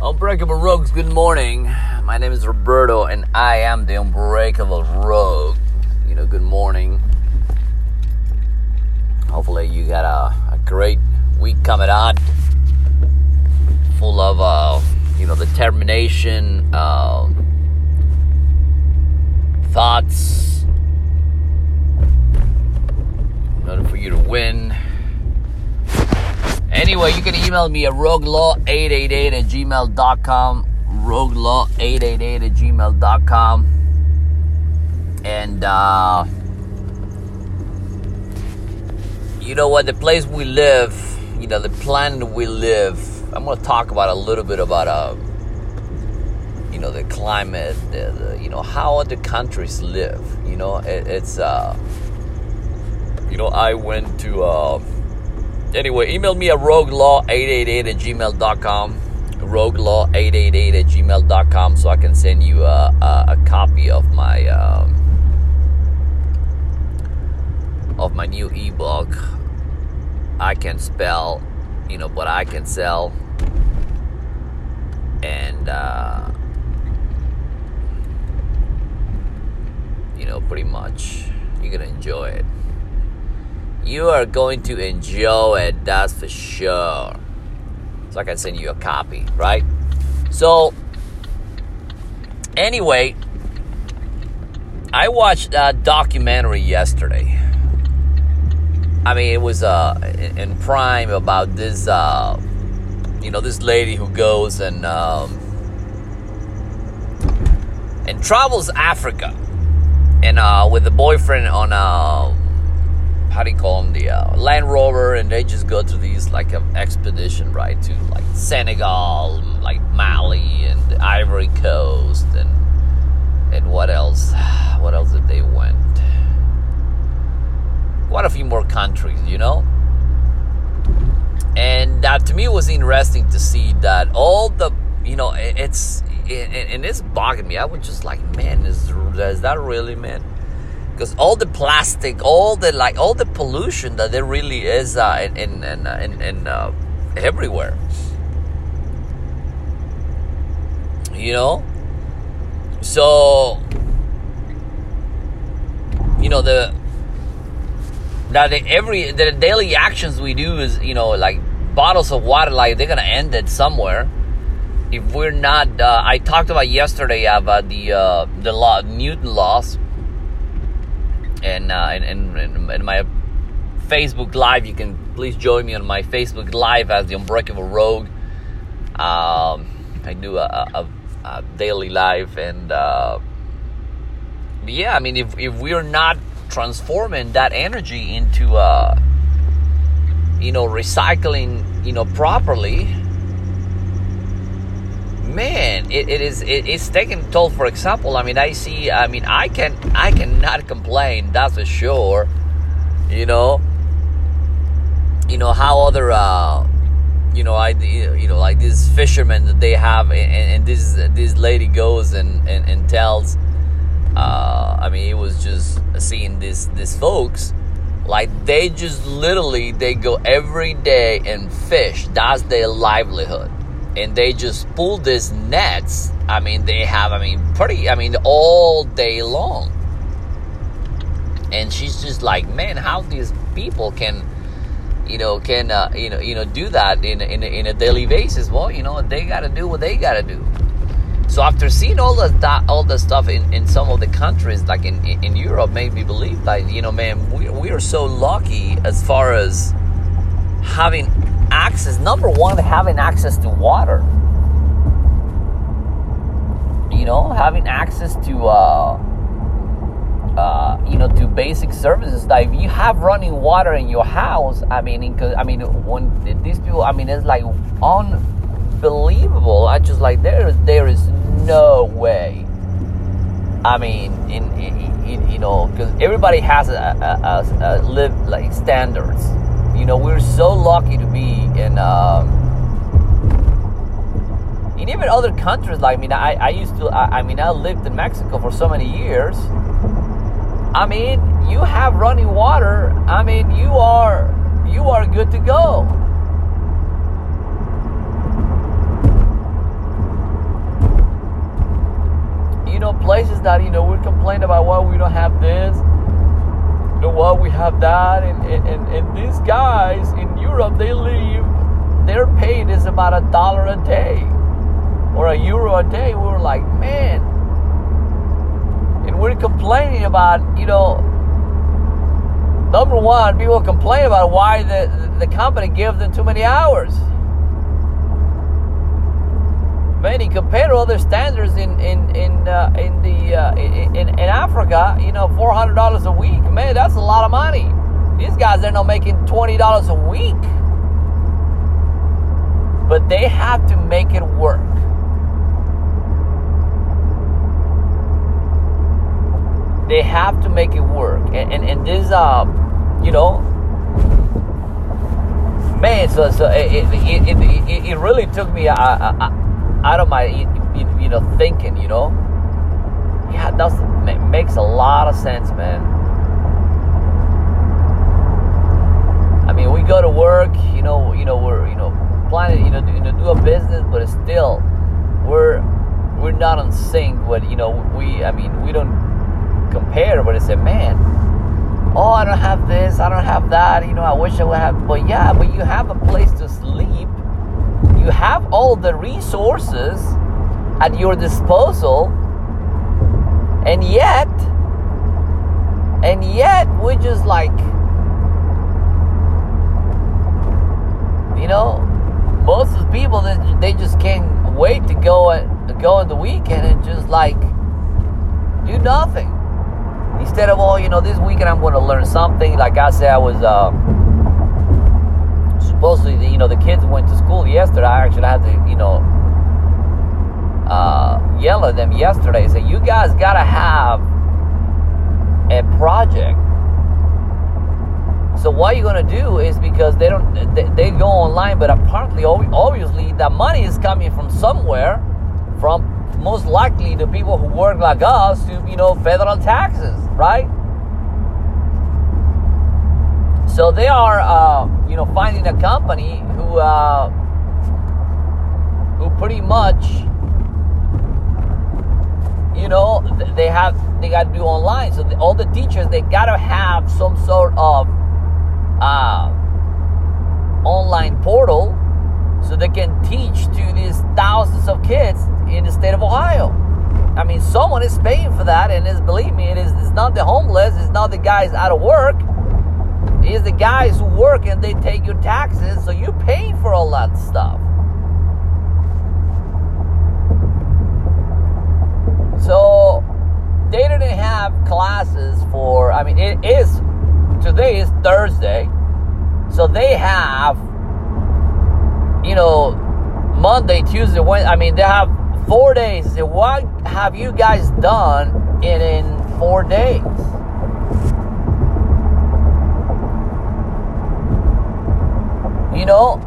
Unbreakable Rogues, good morning. My name is Roberto and I am the Unbreakable Rogue. You know, good morning. Hopefully, you got a, a great week coming on, full of, uh, you know, determination, uh, thoughts, in order for you to win. Anyway, you can email me at roguelaw888 at gmail.com. Roguelaw888 at gmail.com. And, uh, you know what? The place we live, you know, the planet we live, I'm going to talk about a little bit about, uh, you know, the climate, the, the, you know, how other countries live. You know, it, it's, uh, you know, I went to, uh, anyway, email me at roguelaw888 at gmail.com. Roguelaw888 at gmail.com so I can send you a, a, a copy of my um, of my new ebook. I can spell, you know, but I can sell, and uh, you know, pretty much you're gonna enjoy it you are going to enjoy it, that's for sure. So I can send you a copy, right? So, anyway, I watched a documentary yesterday. I mean, it was uh, in Prime about this, uh, you know, this lady who goes and um, and travels Africa, and uh, with a boyfriend on a how do you call them the uh, Land Rover, and they just go to these like an expedition right to like Senegal, like Mali, and the Ivory Coast, and and what else? What else did they went? Quite a few more countries, you know. And that to me was interesting to see that all the you know it's and it's bugging me. I was just like, man, is is that really man? Because all the plastic, all the like, all the pollution that there really is uh, in in in, in uh, everywhere. You know, so you know the that every the daily actions we do is you know like bottles of water like they're gonna end it somewhere. If we're not uh, i talked about yesterday about the uh, the law newton laws and uh, in, in, in, my Facebook Live. You can please join me on my Facebook Live as the Unbreakable Rogue. Um, I do a, a, a, daily live, and uh, yeah, I mean, if, if we're not transforming that energy into, uh, you know, recycling, you know, properly, man, it, it is it, it's taking toll. For example, I mean, I see. I mean, I can I cannot complain. That's for sure. You know, you know how other uh, you know I you know like these fishermen that they have, and, and this this lady goes and and, and tells. Uh, I mean, it was just seeing this these folks like they just literally they go every day and fish. That's their livelihood and they just pull these nets. I mean, they have, I mean, pretty, I mean, all day long. And she's just like, man, how these people can, you know, can, uh, you know, you know, do that in in in a daily basis. Well, you know, they got to do what they got to do. So after seeing all the that, all the stuff in, in some of the countries, like in, in Europe, made me believe that you know, man, we we are so lucky as far as having access number one having access to water. You know having access to uh, uh, you know to basic services. That if you have running water in your house i mean cause, i mean when these people i mean it's like unbelievable. I just like there there is no way. I mean in, in, in you know because everybody has a, a, a, a live like standards you know, we're so lucky to be in, um, in even other countries. Like, I mean, I, I used to, I, I mean, I lived in Mexico for so many years. I mean, you have running water. I mean, you are, you are good to go. You know, places that, you know, we complain about, well, we don't have this you know, why we have that, and and, and, these guys in Europe they live, their pay is about a dollar a day or a euro a day. We were like, man, and we're complaining about you know. Number one, people complain about why the, the company gives them too many hours many compared to other standards in in in uh, in the uh, in, in Africa, you know, four hundred dollars a week, man, that's a lot of money. These guys they're not making twenty dollars a week, but they have to make it work. They have to make it work, and and, and this, uh, you know, man, so so it it, it, it, really took me. Uh, uh, out of my you know thinking you know? Yeah that makes a lot of sense man. I mean we go to work you know you know we're you know planning you know do, you know, do a business but it's still we're we're not on sync with you know we i mean we don't compare but it's a man oh i don't have this i don't have that you know i wish i would have but yeah but you have a place to sleep you have all the resources at your disposal and yet and yet we just like you know most of the people that they just can't wait to go and go on the weekend and just like do nothing. Instead of all oh, you know this weekend i'm going to learn something. Like i said i was uh supposedly, you know, the kids went to school yesterday. I actually had to, you know, uh, yell at them yesterday. Say, you guys gotta have a project. So what you're gonna do is because they don't, they, they go online, but apparently, obviously, the money is coming from somewhere, from most likely the people who work like us, to you know, federal taxes, right? So they are, uh, you know, finding a company who, uh, who pretty much, you know, they have they got to do online. So the, all the teachers they got to have some sort of uh, online portal so they can teach to these thousands of kids in the state of Ohio. I mean, someone is paying for that, and it's, believe me, it is. It's not the homeless. It's not the guys out of work is the guys who work and they take your taxes, so you pay for all that stuff. So they didn't have classes for, I mean, it is, today is Thursday, so they have, you know, Monday, Tuesday, Wednesday, I mean, they have four days. What have you guys done in, in four days? Know,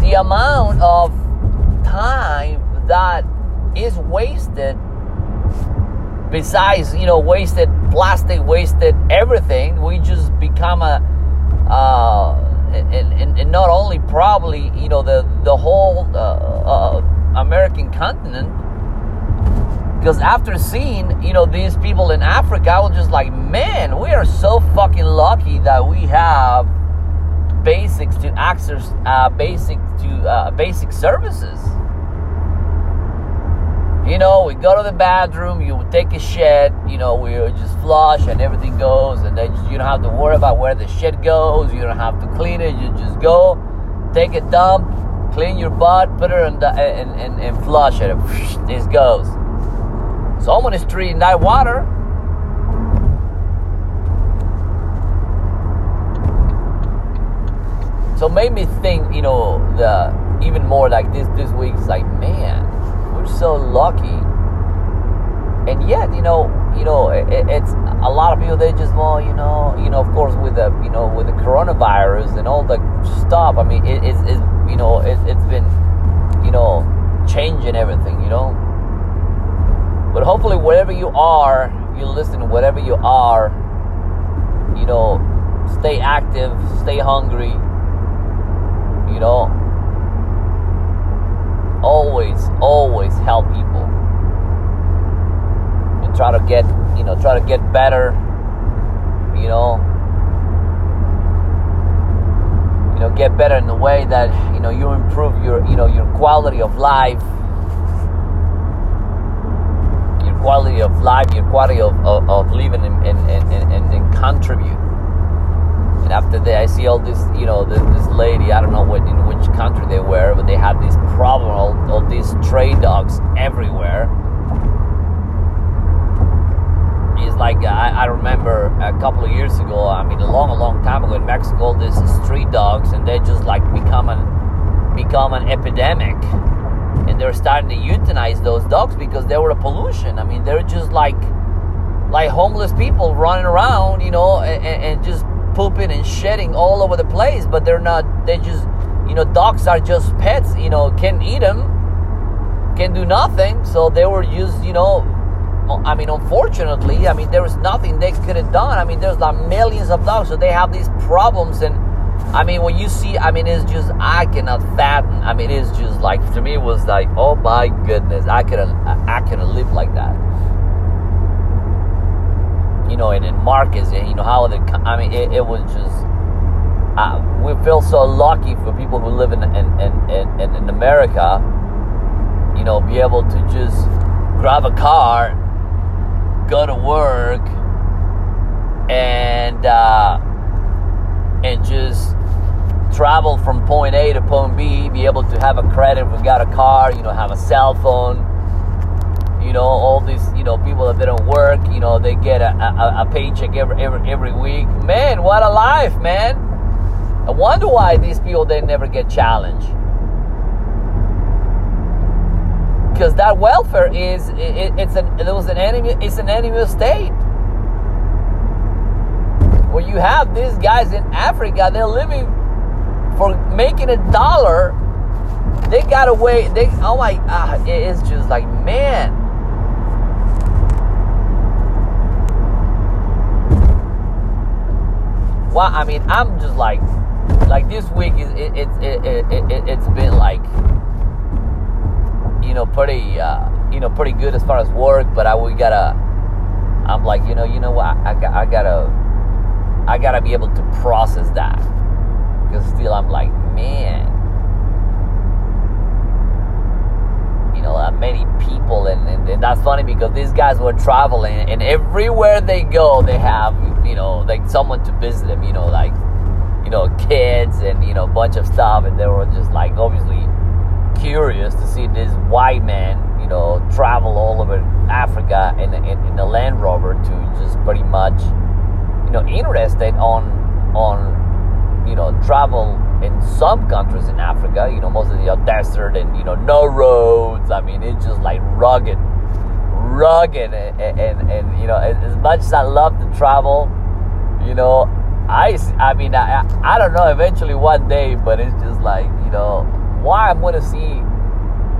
the amount of time that is wasted besides you know wasted plastic wasted everything we just become a uh, and, and, and not only probably you know the the whole uh, uh, American continent. Because after seeing you know these people in Africa I was just like man we are so fucking lucky that we have basics to access uh, basic to uh, basic services. You know, we go to the bathroom, you take a shit, you know, we just flush and everything goes, and then you don't have to worry about where the shit goes. You don't have to clean it. You just go, take a dump, clean your butt, put it in the, and, and, and flush it. This goes. Someone is treating that water So it made me think, you know, the even more like this this week. Like, man, we're so lucky, and yet, you know, you know, it, it's a lot of people. They just, well, you know, you know, of course, with the, you know, with the coronavirus and all the stuff. I mean, it, it's, it's, you know, it, it's been, you know, changing everything, you know. But hopefully, wherever you are, you listen. Whatever you are, you know, stay active, stay hungry you know, always, always help people. And try to get you know try to get better you know you know get better in the way that you know you improve your you know your quality of life your quality of life your quality of, of, of living and, and, and, and, and contribute after that i see all this you know this, this lady i don't know what in which country they were but they had this problem all, all these stray dogs everywhere. It's like uh, I, I remember a couple of years ago i mean a long a long time ago in mexico there's street dogs and they just like become an become an epidemic. And they're starting to euthanize those dogs because they were a pollution. I mean they're just like like homeless people running around you know and, and just pooping and shedding all over the place but they're not they just you know dogs are just pets you know can't eat them can do nothing so they were used you know I mean, unfortunately, I mean, there was nothing they could have done. I mean, there's like millions of dogs, so they have these problems. And I mean, when you see, I mean, it's just I cannot fathom. I mean, it's just like to me, it was like, oh my goodness, I couldn't, I couldn't live like that. You know, and in Marcus, and you know how the, I mean, it, it was just. Uh, we feel so lucky for people who live in in, in, in, in America. You know, be able to just grab a car go to work and uh, and just travel from point A to point B, be able to have a credit. We've got a car, you know, have a cell phone. You know, all these, you know, people that didn't work, you know, they get a, a, a paycheck every, every every week. Man, what a life, man! I wonder why these people they never get challenged because that welfare is it, it's an it was an enemy it's an enemy state where you have these guys in Africa they're living for making a dollar they got away they oh my ah, it's just like man well I mean I'm just like like this week is it, it, it, it, it, it's been like you know, pretty, uh, you know, pretty good as far as work. But I we gotta, I'm like, you know, you know what? I, I, I gotta, I gotta be able to process that because still I'm like, man, you know, uh, many people, and, and, and that's funny because these guys were traveling, and everywhere they go, they have, you know, like someone to visit them, you know, like, you know, kids and you know, a bunch of stuff, and they were just like, obviously curious to see this white man, you know, travel all over Africa in, in, in a Land Rover to just pretty much, you know, interested on on you know travel in some countries in Africa. You know, most of the desert and you know no roads. I mean, it's just like rugged, rugged, and and, and you know, as much as I love to travel, you know, I I mean, I I don't know. Eventually, one day, but it's just like you know why I'm going to see,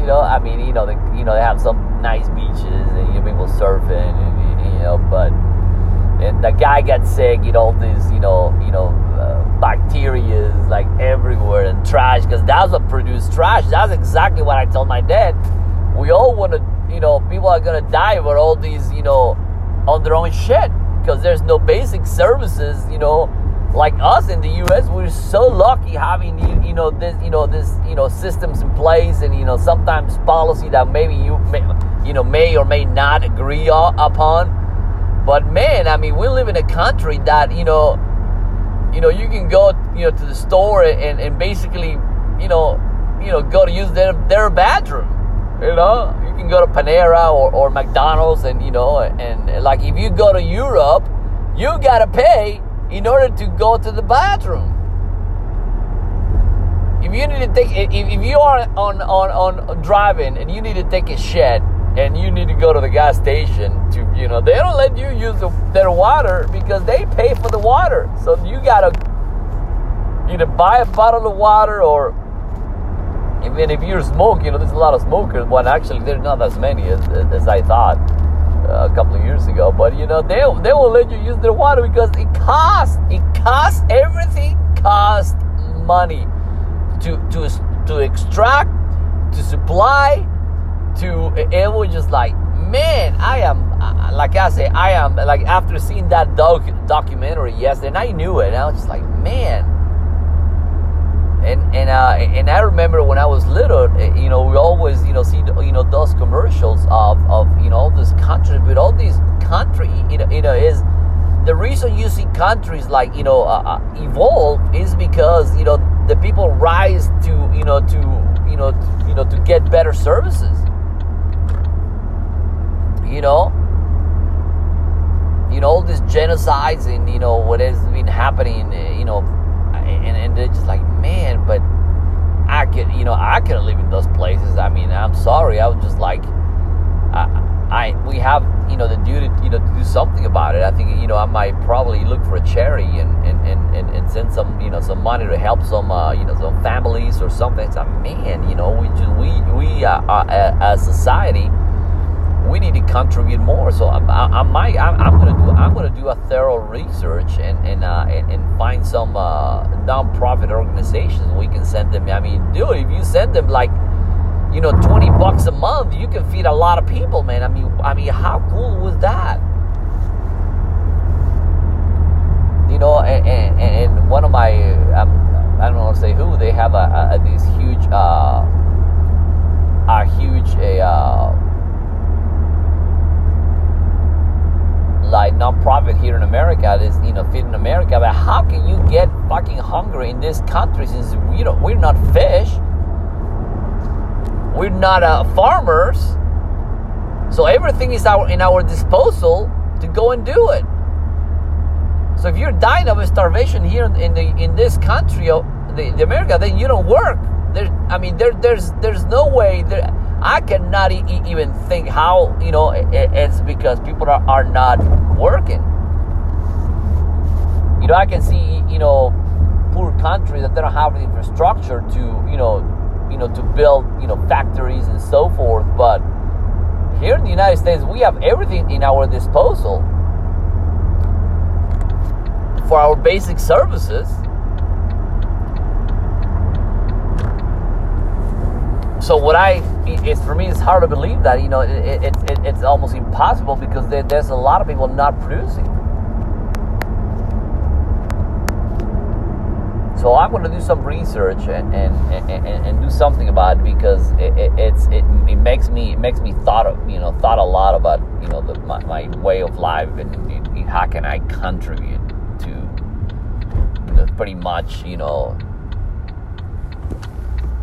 you know, I mean, you know, they, you know, they have some nice beaches and you people surfing, and, you know, but and the guy gets sick, you know, these, you know, you know, uh, bacteria like everywhere and trash because that's what produces trash. That's exactly what I told my dad. We all want to, you know, people are gonna die for all these, you know, on their own shit because there's no basic services, you know, like us in the U.S., we're so lucky having you know this you know this you know systems in place, and you know sometimes policy that maybe you may, you know may or may not agree upon. But man, I mean, we live in a country that you know, you know, you can go you know to the store and, and basically you know you know go to use their their bathroom. You know, you can go to Panera or, or McDonald's, and you know, and, and like if you go to Europe, you gotta pay in order to go to the bathroom. If you need to take, if, if you are on, on, on driving and you need to take a shit and you need to go to the gas station to, you know, they don't let you use the, their water because they pay for the water. So you gotta either buy a bottle of water or even if you're smoking, you know, there's a lot of smokers. Well, actually, there's not as many as, as I thought a couple of years ago. But you know, they they won't let you use their water because it costs. It costs everything costs money to to to extract, to supply, to it was just like man, I am uh, like I say, I am like after seeing that doc documentary yesterday, and I knew it, and I was just like, man. And and uh, and I remember when I was little, eh, you know, we always you know see you know those commercials of of you know all these countries, but all these country you know, you know is the reason you see countries like you know uh, uh evolve is because you know the people rise to you know to you know you know to get better services you know you know all these genocides and you know what has been happening you know and, and they're just like man but i could you know i couldn't live in those places i mean i'm sorry i was just like I, I we have you know the duty you know to do something about it. I think you know I might probably look for a charity and and, and, and, and send some you know some money to help some uh, you know some families or something. It's like man, you know we just, we we uh, uh, as society we need to contribute more. So I, I, I might I, am gonna do I'm gonna do a thorough research and and uh, and, and, find some uh, nonprofit organizations we can send them. I mean, dude, if you send them like you know, 20 bucks a month, you can feed a lot of people, man. I mean, I mean, how cool was that? You know, and, and, and one of my, um, I don't know to say who, they have a, a these huge, uh, a huge, a, uh, like nonprofit here in America this you know feeding America but how can you get fucking hungry in this country since we don't we're not fish we're not uh, farmers, so everything is our in our disposal to go and do it. So if you're dying of starvation here in the in this country, of the, the America, then you don't work. There, I mean, there, there's there's no way. There, I cannot e- even think how you know it, it's because people are, are not working. You know, I can see you know poor countries that they don't have the infrastructure to you know you know, to build, you know, factories and so forth. But here in the United States, we have everything in our disposal for our basic services. So what I, it's for me, it's hard to believe that you know it, it, it it's almost impossible because there, there's a lot of people not producing. So I'm going to do some research and and, and, and do something about it because it, it, it's it, it makes me it makes me thought of you know thought a lot about you know the, my, my way of life and, and how can I contribute to pretty much you know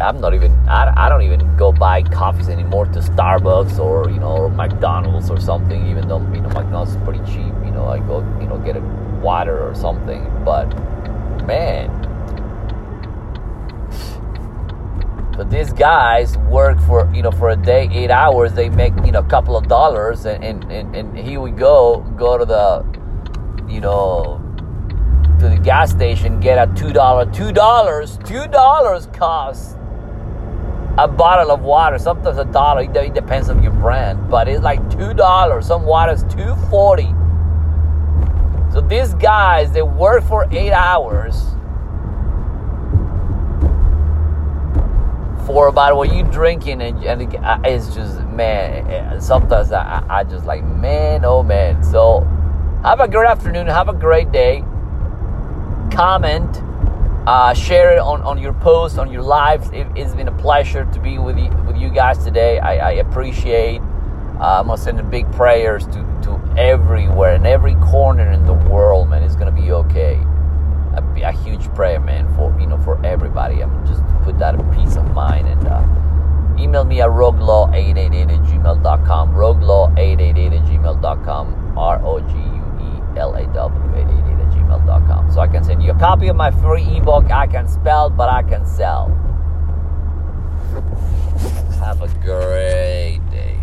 I'm not even I, I don't even go buy coffees anymore to Starbucks or you know or McDonald's or something even though you know McDonald's is pretty cheap you know I go you know get a water or something. But man But these guys work for you know for a day, eight hours. They make you know a couple of dollars, and and, and, and here we go, go to the you know to the gas station, get a two dollar, two dollars, two dollars costs a bottle of water. Sometimes a dollar. It depends on your brand, but it's like two dollars. Some water's two forty. So these guys, they work for eight hours for about what you drinking and, and it's just man sometimes I, I just like man oh man. So have a great afternoon. Have a great day. Comment uh, share it on, on your posts on your lives. It, has been a pleasure to be with you with you guys today. I, I appreciate uh, I'm gonna send big prayers to, to everywhere and every corner in the world man. It's gonna be okay a, a, huge prayer, man, for you know for everybody. I'm just put that in peace of mind and uh, email me at roguelaw888 at gmail.com. Roguelaw888 at gmail.com. R O G U E L A W 888 at gmail.com. So I can send you a copy of my free ebook. I can spell, but I can sell. Have a great day.